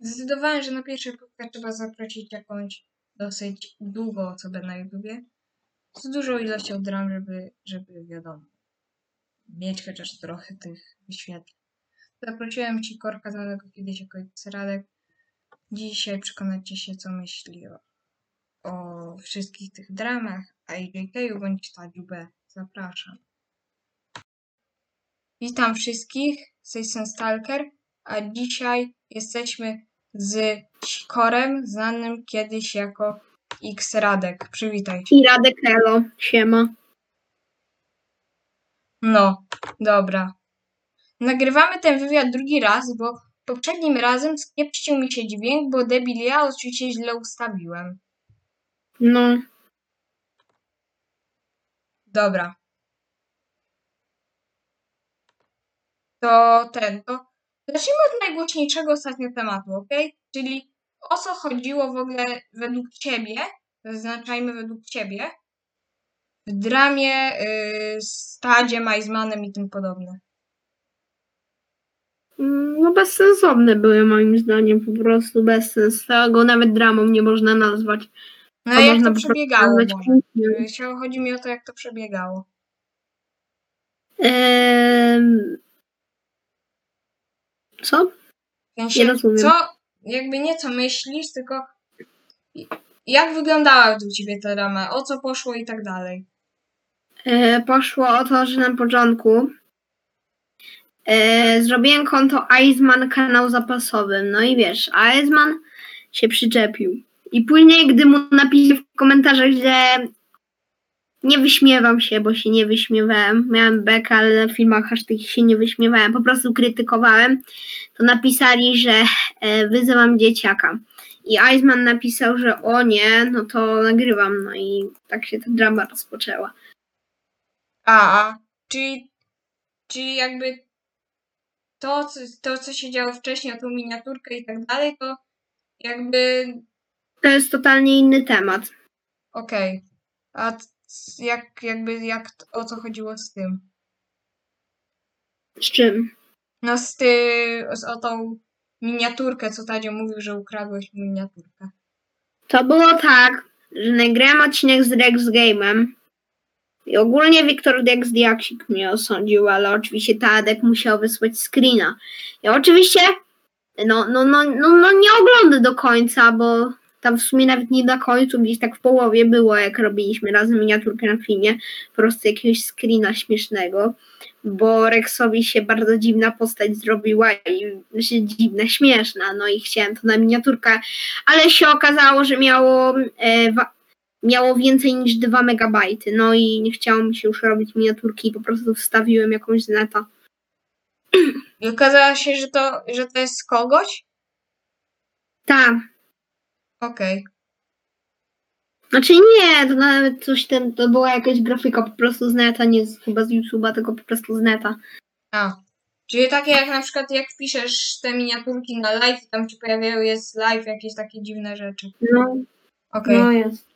zdecydowałem, że na pierwszy podcast trzeba zaprosić jakąś dosyć długą osobę na YouTubie. Z dużą ilością dram, żeby, żeby wiadomo, mieć chociaż trochę tych wyświetleń. Zaprosiłem ci Korka, znanego kiedyś jako Radek. Dzisiaj przekonacie się, co myśli o, o wszystkich tych dramach, a JK bądź Tadziu B. Zapraszam. Witam wszystkich, strony Stalker, a dzisiaj jesteśmy z Korem, znanym kiedyś jako X Radek. Przywitaj. I Radek Elo, siema. No, dobra. Nagrywamy ten wywiad drugi raz, bo poprzednim razem skiepścił mi się dźwięk, bo debil ja oczywiście źle ustawiłem. No, Dobra. To ten, to zacznijmy od najgłośniejszego ostatnio tematu, ok? Czyli o co chodziło w ogóle według ciebie, zaznaczajmy według ciebie, w dramie z Tadziem, Eismanem i tym podobne. Mm, no bezsensowne były moim zdaniem, po prostu bez sensu. Tego nawet dramą nie można nazwać. No i jak to przebiegało Chodzi mi o to, jak to przebiegało. Em, Co? W sensie, Nie rozumiem. co, jakby nie co myślisz, tylko jak wyglądała według ciebie ta drama, o co poszło i tak dalej. E, poszło o to, że na początku e, zrobiłem konto Iceman kanał zapasowy. No i wiesz, Iceman się przyczepił. I później, gdy mu napiszę w komentarzach, że nie wyśmiewam się, bo się nie wyśmiewałem. Miałem bekę, ale na filmach aż tych się nie wyśmiewałem. Po prostu krytykowałem. To napisali, że e, wyzywam dzieciaka. I Iceman napisał, że o nie, no to nagrywam. No i tak się ta drama rozpoczęła. A, a, czyli, czyli jakby to co, to, co się działo wcześniej, o tą miniaturkę i tak dalej, to jakby To jest totalnie inny temat. okej. A c- jak, jakby, jak, o co chodziło z tym? Z czym? No z ty, z, o tą miniaturkę, co Tadzio mówił, że ukradłeś miniaturkę. To było tak, że nagrałem odcinek z Rex Game'em i ogólnie Wiktor Dex Diaksik mnie osądził, ale oczywiście Tadek musiał wysłać screena. I oczywiście no, no, no, no, no nie oglądę do końca, bo tam w sumie nawet nie na końcu, gdzieś tak w połowie było, jak robiliśmy razem miniaturkę na filmie, po prostu jakiegoś screena śmiesznego, bo Rexowi się bardzo dziwna postać zrobiła i znaczy dziwna, śmieszna, no i chciałem to na miniaturkę ale się okazało, że miało, e, miało więcej niż 2 megabajty. No i nie chciało mi się już robić miniaturki i po prostu wstawiłem jakąś z neta. I okazało się, że to, że to jest kogoś? Tak. Okej. Znaczy nie, to nawet coś tam, to była jakaś grafika po prostu z neta, nie z, chyba z YouTube'a, tylko po prostu z neta. A. Czyli takie jak na przykład jak piszesz te miniaturki na live, tam ci pojawiają jest live, jakieś takie dziwne rzeczy. No, Okej. no jest.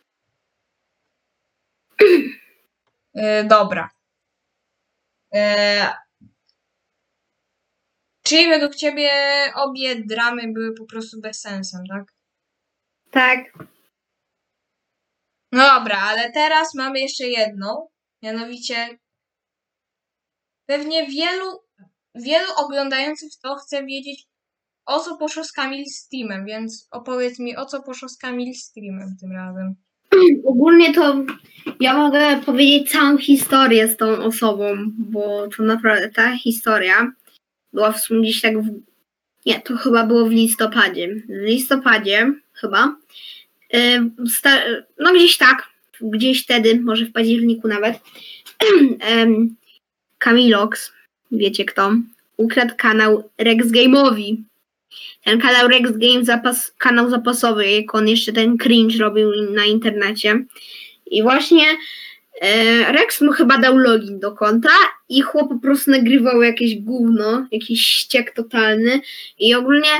Y, dobra. E, czyli według ciebie obie dramy były po prostu bez sensem, tak? Tak. No dobra, ale teraz mamy jeszcze jedną. Mianowicie pewnie wielu, wielu oglądających to chce wiedzieć, o co poszło z Kamil Streamem, więc opowiedz mi, o co poszło z Kamil Streamem tym razem. Ogólnie to ja mogę powiedzieć całą historię z tą osobą, bo to naprawdę ta historia była w sumie gdzieś tak w... Nie, to chyba było w listopadzie. W listopadzie chyba. Sta... No gdzieś tak, gdzieś wtedy, może w październiku nawet. Kamilox, wiecie kto, ukradł kanał Rex Game'owi. Ten kanał Rex Game, zapas, kanał zapasowy, jak on jeszcze ten cringe robił na internecie. I właśnie e, Rex mu chyba dał login do konta i chłop po prostu nagrywał jakieś gówno, jakiś ściek totalny i ogólnie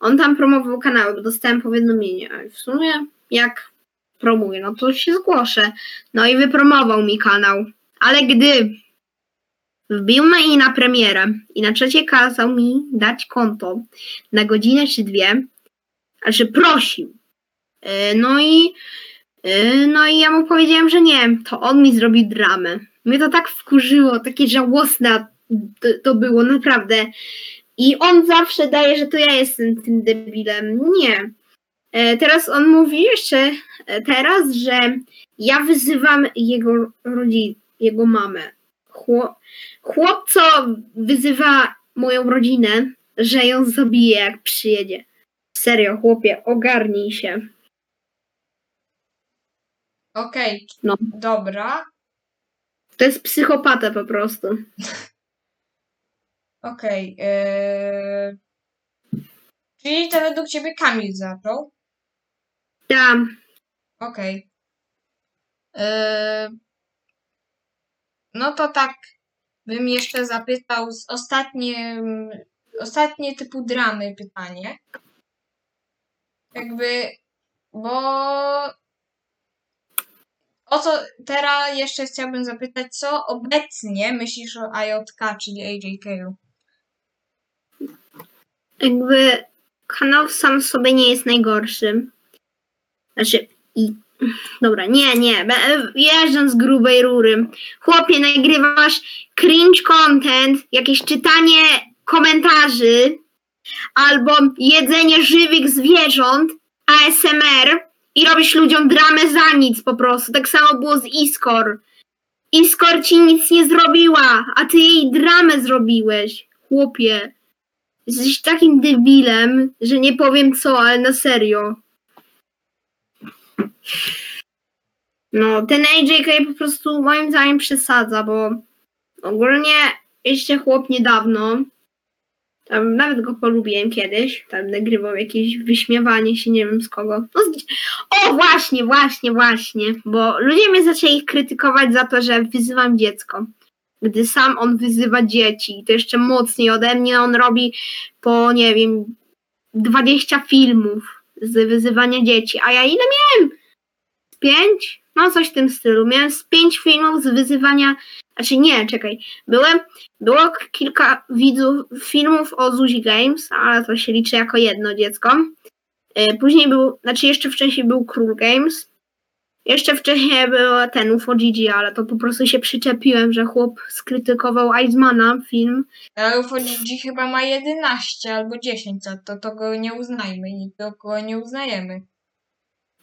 on tam promował kanały, bo dostałem powiadomienie, w sumie jak promuję, no to się zgłoszę. No i wypromował mi kanał, ale gdy wbił mnie na premierę i na trzecie kazał mi dać konto na godzinę czy dwie, Znaczy prosił. E, No i e, no i ja mu powiedziałem, że nie, to on mi zrobi dramę. Mnie to tak wkurzyło, takie żałosne to, to było, naprawdę. I on zawsze daje, że to ja jestem tym debilem. Nie. E, Teraz on mówi jeszcze e, teraz, że ja wyzywam jego rodzinę, jego mamę. Chłop, chłop, co wyzywa moją rodzinę, że ją zabije, jak przyjedzie. Serio, chłopie, ogarnij się. Okej, No. dobra. To jest psychopata po prostu. Okej. e, Czyli to według ciebie Kamil zaczął? Tam. Okej. E, No to tak bym jeszcze zapytał z ostatnie, ostatnie typu dramy pytanie. Jakby, bo o co teraz jeszcze chciałbym zapytać, co obecnie myślisz o AJK, czyli AJK-u? Jakby kanał sam sobie nie jest najgorszy. Znaczy, i. Dobra, nie, nie. Jeżdżam z grubej rury. Chłopie, nagrywasz cringe content, jakieś czytanie komentarzy, albo jedzenie żywych zwierząt, ASMR i robisz ludziom dramę za nic po prostu. Tak samo było z Iskor. Iskor ci nic nie zrobiła, a ty jej dramę zrobiłeś. Chłopie. Jesteś takim debilem, że nie powiem co, ale na serio. No, ten AJK po prostu moim zdaniem przesadza, bo ogólnie jeszcze chłop niedawno, tam nawet go polubiłem kiedyś, tam nagrywał jakieś wyśmiewanie się, nie wiem z kogo. No. O, właśnie, właśnie, właśnie, bo ludzie mnie zaczęli krytykować za to, że wyzywam dziecko. Gdy sam on wyzywa dzieci, to jeszcze mocniej ode mnie on robi po, nie wiem, 20 filmów z wyzywania dzieci, a ja ile miałem? Pięć? No coś w tym stylu. Miałem z pięć filmów z wyzywania, znaczy nie, czekaj, byłem, było kilka widzów, filmów o Zuzi Games, ale to się liczy jako jedno dziecko. E, Później był, znaczy jeszcze wcześniej był Król Games, jeszcze wcześniej był ten UFO GG, ale to po prostu się przyczepiłem, że chłop skrytykował Icemana film. Ale UFOGG chyba ma 11 albo 10 lat, to, to go nie uznajmy i to go nie uznajemy.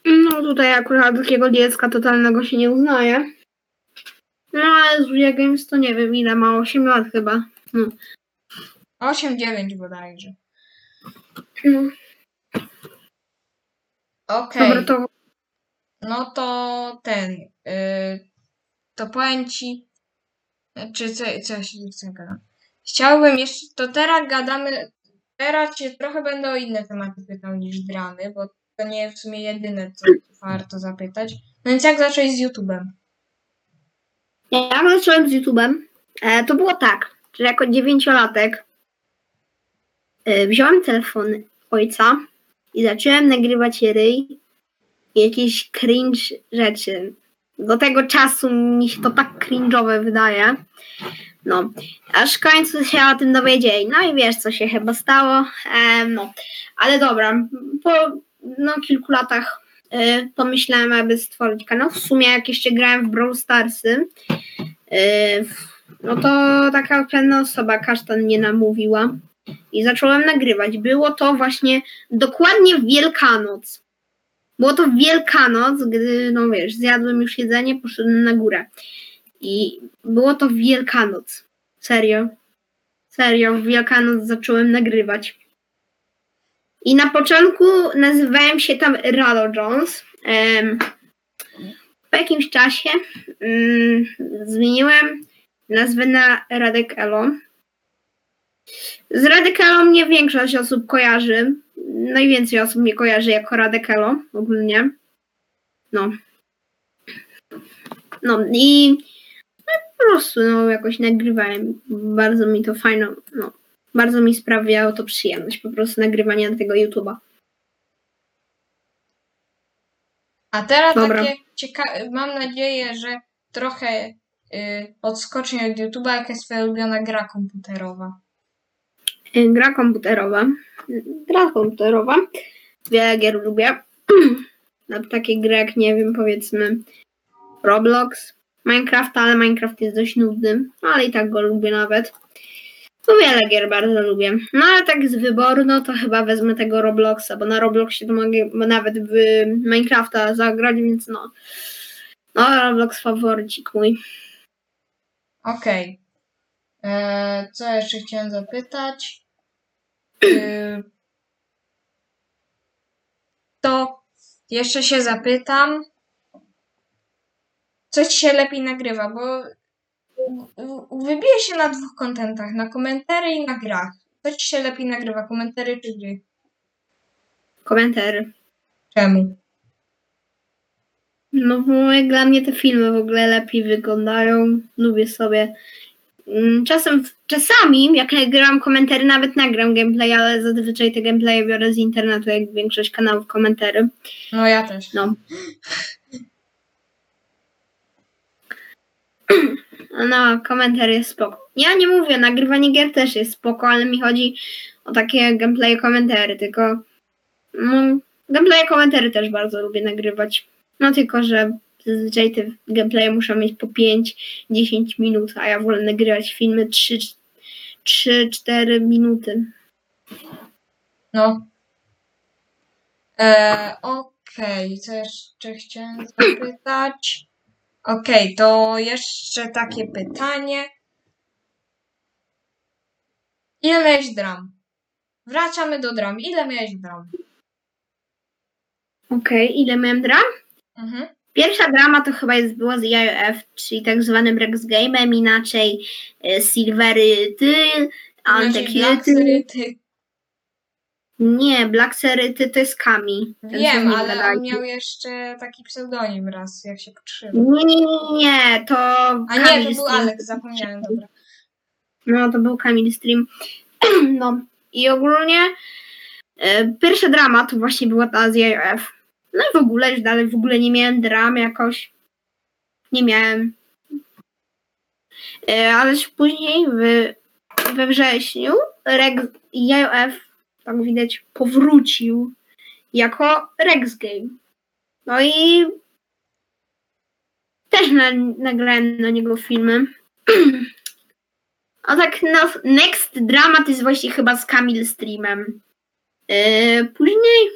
No tutaj akurat takiego dziecka totalnego się nie uznaje. No ale Zuzia Games to nie wiem ile ma, 8 lat chyba. No. 8-9 bodajże. No. Okej, Dobra, to no to ten, y, to powiem ci, czy co, co ja się chcę gadać. Chciałbym jeszcze, to teraz gadamy, teraz cię trochę będę o inne tematy pytał niż dramy, bo to nie w sumie jedyne, co warto zapytać. No więc jak zacząłeś z YouTube'em? ja zacząłem z YouTube'em. E, to było tak, że jako dziewięciolatek e, wziąłem telefon ojca i zacząłem nagrywać ryj jakieś cringe rzeczy. Do tego czasu mi się to tak cringe'owe wydaje. No, aż w końcu się o tym dowiedzieli. No i wiesz, co się chyba stało. Em, no, ale dobra, po no, kilku latach y, pomyślałem, aby stworzyć kanał. W sumie jak jeszcze grałem w Brawl Starsy, y, no to taka pewna osoba, kasztan mnie namówiła i zacząłem nagrywać. Było to właśnie dokładnie Wielkanoc. Było to Wielkanoc, gdy, no wiesz, zjadłem już jedzenie, poszedłem na górę. I było to Wielkanoc. Serio. Serio, w Wielkanoc zacząłem nagrywać. I na początku nazywałem się tam Rado Jones. Em, po jakimś czasie mm, zmieniłem nazwę na Radek Elo. Z Radek Elo mnie większość osób kojarzy. Najwięcej osób mnie kojarzy jako Radek Elo ogólnie. No. No i no, po prostu no, jakoś nagrywałem. Bardzo mi to fajno, no, bardzo mi sprawiało to przyjemność po prostu nagrywania tego YouTube'a. A teraz Dobra. takie ciekawe, mam nadzieję, że trochę y, odskocznie od YouTube'a, jaka jest twoja ulubiona gra komputerowa? Y, Gra komputerowa. Gra komputerowa. wiele gier lubię. Na takie gry jak, nie wiem, powiedzmy Roblox, Minecraft, ale Minecraft jest dość nudny, ale i tak go lubię nawet. No wiele gier bardzo lubię. No ale tak z wyboru, no to chyba wezmę tego Robloxa, bo na Robloxie to mogę nawet w Minecrafta zagrać, więc no. No, Roblox faworycik mój. Okej. Eee, Co jeszcze chciałem zapytać? Yy, To jeszcze się zapytam. Co ci się lepiej nagrywa? Bo wybije się na dwóch kontentach, na komentary i na grach. Co ci się lepiej nagrywa, komentary czy gry? Komentary. Czemu? No bo jak dla mnie te filmy w ogóle lepiej wyglądają. Lubię sobie. Mm, Czasem, czasami, jak nagram komentary, nawet nagram gameplay, ale zazwyczaj te gameplaye biorę z internetu, jak większość kanałów komentary. No ja też. No. No, komentarz jest spoko. Ja nie mówię, nagrywanie gier też jest spoko, ale mi chodzi o takie gameplay komentary, tylko no, gameplay komentary też bardzo lubię nagrywać. No tylko, że zazwyczaj te gameplaye muszą mieć po 5-10 minut, a ja wolę nagrywać filmy 3-4 minuty. No. E, Okej, co jeszcze chciałem zapytać? Okej, to jeszcze takie pytanie. Ile miałeś dram? Wracamy do dram. Ile miałeś dram? Okej, ile miałem dram? Mhm. Pierwsza drama to chyba jest była z IOF, czyli tak zwanym Rex Game'em, inaczej e, Silvery Ty, Black Antekiety. Seryty. Nie, Black Seryty to jest Kami. Wiem, ale on miał jeszcze taki pseudonim raz, jak się potrzeba. Nie, nie, nie, nie, to A nie, to był. Alex, zapomniałem, dobra. No, to był Kamil Stream. No i ogólnie e, pierwsza drama to właśnie była ta z IOF. No i w ogóle już dalej w ogóle nie miałem dram jakoś. Nie miałem. E, ależ później w, we wrześniu Rex IOF, tak widać, powrócił jako Rex Game. No i też na, nagrałem na niego filmy. A tak no, Next Dramat jest właśnie chyba z Kamil Streamem. Yy, później,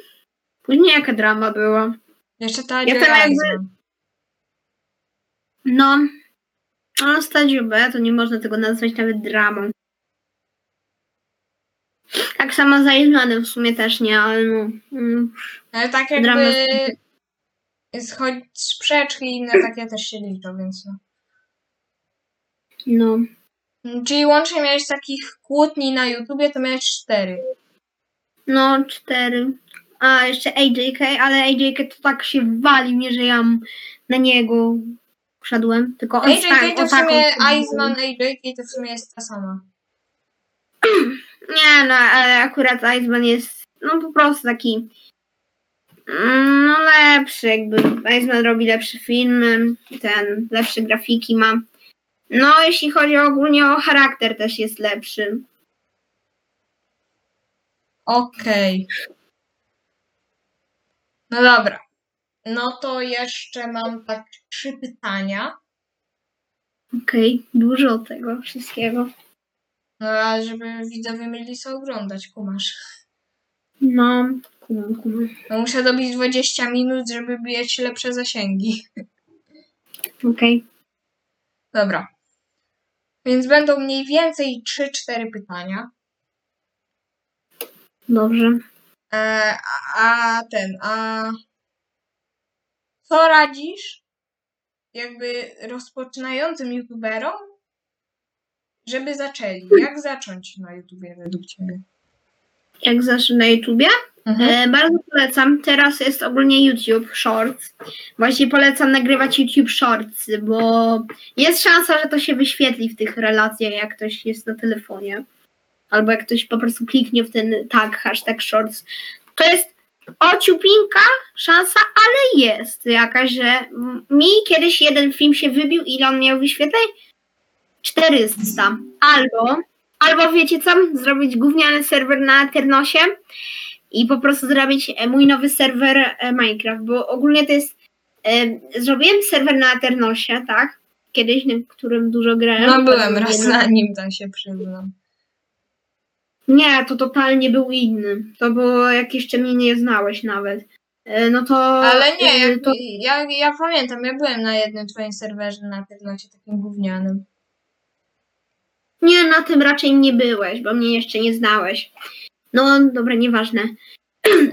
później jaka drama była? Jeszcze ta Ja tam jakby-. No, no Stadium B to nie można tego nazwać nawet dramą. Tak samo za Ilmanem w sumie też nie, ale no. mm, Ale tak Drama jakby schodzić sprzeczki i inne takie też się liczą, więc no. No, Czyli łącznie miałeś takich kłótni na YouTubie, to miałeś cztery. no cztery. A jeszcze AJK, ale AJK to tak się walił, nie że ja na niego szedłem, tylko on AJK to w sumie Iceman, AJK to w sumie jest ta sama. Nie, no ale akurat Iceman jest no po prostu taki mm, no lepszy, jakby Iceman robi lepsze filmy, ten lepsze grafiki ma. No jeśli chodzi ogólnie o charakter też jest lepszy. Okej. No dobra. No to jeszcze mam tak trzy pytania. Okej, dużo tego wszystkiego. No a żeby widzowie mieli co oglądać, kumasz. No, kumam, kumam. No muszę dobić 20 minut, żeby mieć lepsze zasięgi. Okej, Dobra. Więc będą mniej więcej 3-4 pytania. dobrze. E, a, ten, a co radzisz jakby rozpoczynającym youtuberom, żeby zaczęli? Jak zacząć na YouTubie według Ciebie? Jak zacznę na YouTubie? E, bardzo polecam. Teraz jest ogólnie YouTube Shorts. Właśnie polecam nagrywać YouTube Shorts, bo jest szansa, że to się wyświetli w tych relacjach, jak ktoś jest na telefonie. Albo jak ktoś po prostu kliknie w ten tag, hashtag Shorts. To jest ociupinka szansa, ale jest jakaś, że mi kiedyś jeden film się wybił, ile on miał wyświetleń? 400. Albo, albo wiecie co? Zrobić gówniany serwer na Eternosie i po prostu zrobić e, mój nowy serwer e, Minecraft, bo ogólnie to jest. E, zrobiłem serwer na Eternosie, tak? Kiedyś, na którym dużo grałem. No byłem raz na nim, tak się przyznam. Nie, to totalnie był inny. To było jak jeszcze mnie nie znałeś nawet. E, No to. Ale nie, e, jak, to, ja, ja pamiętam, ja byłem na jednym twoim serwerze na Ternocie, takim gównianym. Nie, na tym raczej nie byłeś, bo mnie jeszcze nie znałeś. No, dobra, nieważne.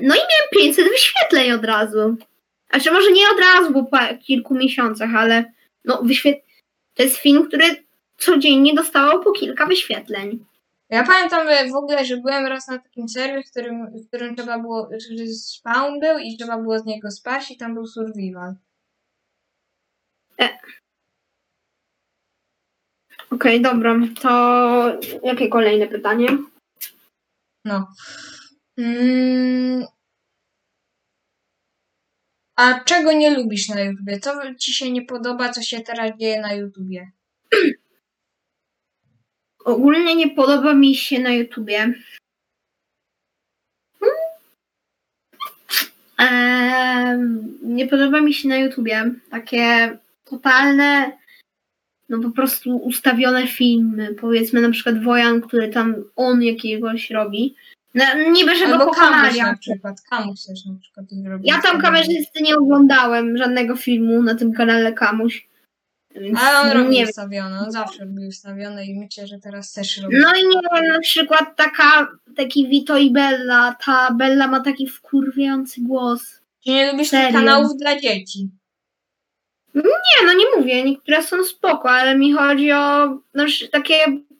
No i miałem 500 wyświetleń od razu. Znaczy, może nie od razu, bo po kilku miesiącach, ale no, wyświet... to jest film, który codziennie dostawał po kilka wyświetleń. Ja pamiętam e, w ogóle, że byłem raz na takim serwie, w którym, w którym trzeba było, że spawn był i trzeba było z niego spaść i tam był survival. Okej, dobra, to jakie kolejne pytanie? No. Mm. A czego nie lubisz na YouTubie? Co ci się nie podoba, co się teraz dzieje na YouTubie? Ogólnie nie podoba mi się na YouTubie. Em, nie podoba mi się na YouTubie takie totalne, no po prostu ustawione filmy. Powiedzmy na przykład Wojan, który tam on jakiegoś robi. No, niby, że go Albo pokonali. na przykład. Kamuś też na przykład zrobił. Ja tam kamerzysty nie oglądałem żadnego filmu na tym kanale Kamuś. Więc Ale on robi nie wiem. ustawiony, on zawsze był ustawiony i myślę, że teraz też robi. No i nie wiem, na przykład taka, taki Vito i Bella, ta Bella ma taki wkurwiający głos. Czy nie lubisz tych Serio? kanałów dla dzieci? Nie, no nie mówię, niektóre są spoko, ale mi chodzi o no, takie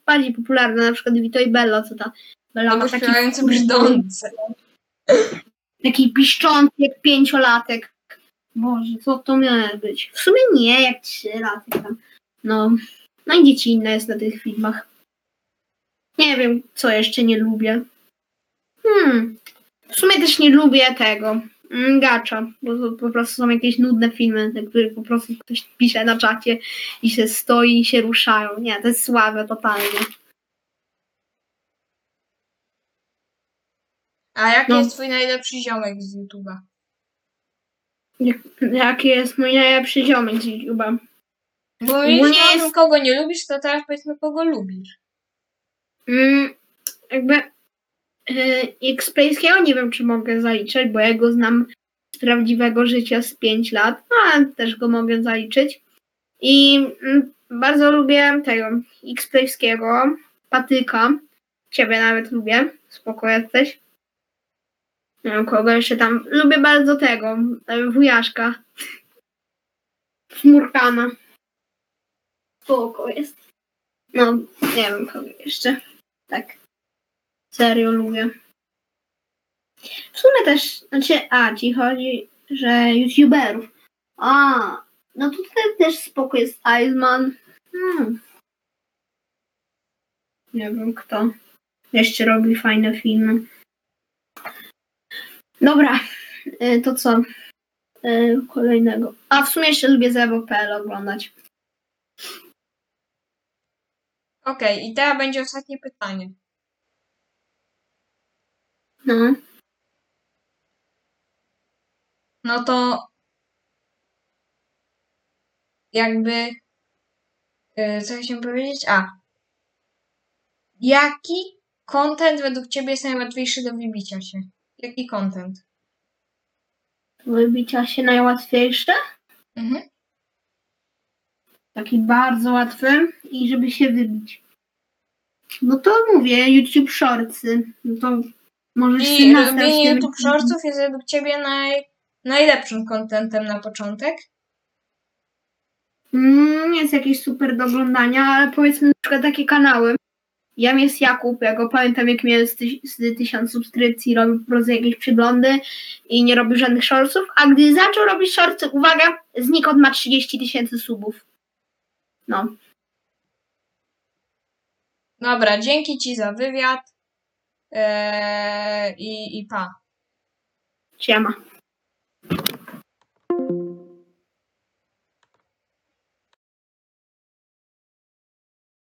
bardziej popularne, na przykład Vito i Bella, co ta Bella Albo ma taki, wkurwiający- brzdące. taki piszczący jak pięciolatek. Boże, co to miało być? W sumie nie, jak trzy laty tam. No, no i jest na tych filmach. Nie wiem, co jeszcze nie lubię. Hmm. W sumie też nie lubię tego. mm, Gacza, bo to po prostu są jakieś nudne filmy, na których po prostu ktoś pisze na czacie i się stoi i się ruszają. Nie, to jest słabe totalnie. A jaki No. jest twój najlepszy ziomek z YouTube'a? Jak- Jaki jest mój najlepszy ziomek z YouTube'a? Bo jeśli jest- jest... kogo nie lubisz, to teraz powiedzmy kogo lubisz. Mm, jakby yy, X-Playskiego nie wiem, czy mogę zaliczyć, bo ja go znam z prawdziwego życia z 5 lat, ale też go mogę zaliczyć. I mm, bardzo lubię tego X-Playskiego, Patyka. Ciebie nawet lubię, spoko jesteś. Nie wiem, kogo jeszcze tam. Lubię bardzo tego, wujaszka. Chmurkana. Spoko jest. No, nie wiem kogo jeszcze. Tak. Serio lubię. W sumie też, znaczy, a, ci chodzi, że youtuberów. A, no tutaj też spoko jest Iceman. Hmm. Nie wiem kto. Jeszcze robi fajne filmy. Dobra, y, to co? Y, Kolejnego. A w sumie jeszcze lubię Zewo.pl oglądać. Okej, i teraz będzie ostatnie pytanie. No. No to jakby yy, co chciałem powiedzieć? A. Jaki content według ciebie jest najłatwiejszy do wybicia się? Jaki content? Wybicia się najłatwiejsze? Mhm. Taki bardzo łatwy i żeby się wybić. No to mówię, YouTube Shortsy. No to możesz I nastawić robienie YouTube Shortsów jest według ciebie naj, najlepszym contentem na początek? Mm, Nie jest jakieś super do oglądania, ale powiedzmy na przykład takie kanały. Jam jest Jakub, ja go pamiętam jak miał z, tyś, z tysiąc subskrypcji, robił po prostu jakieś przyglądy i nie robił żadnych shortsów, a gdy zaczął robić shortsy, uwaga, znikąd ma 30 tysięcy subów. No, Dobra, dzięki ci za wywiad. Eee, i, I pa. siema.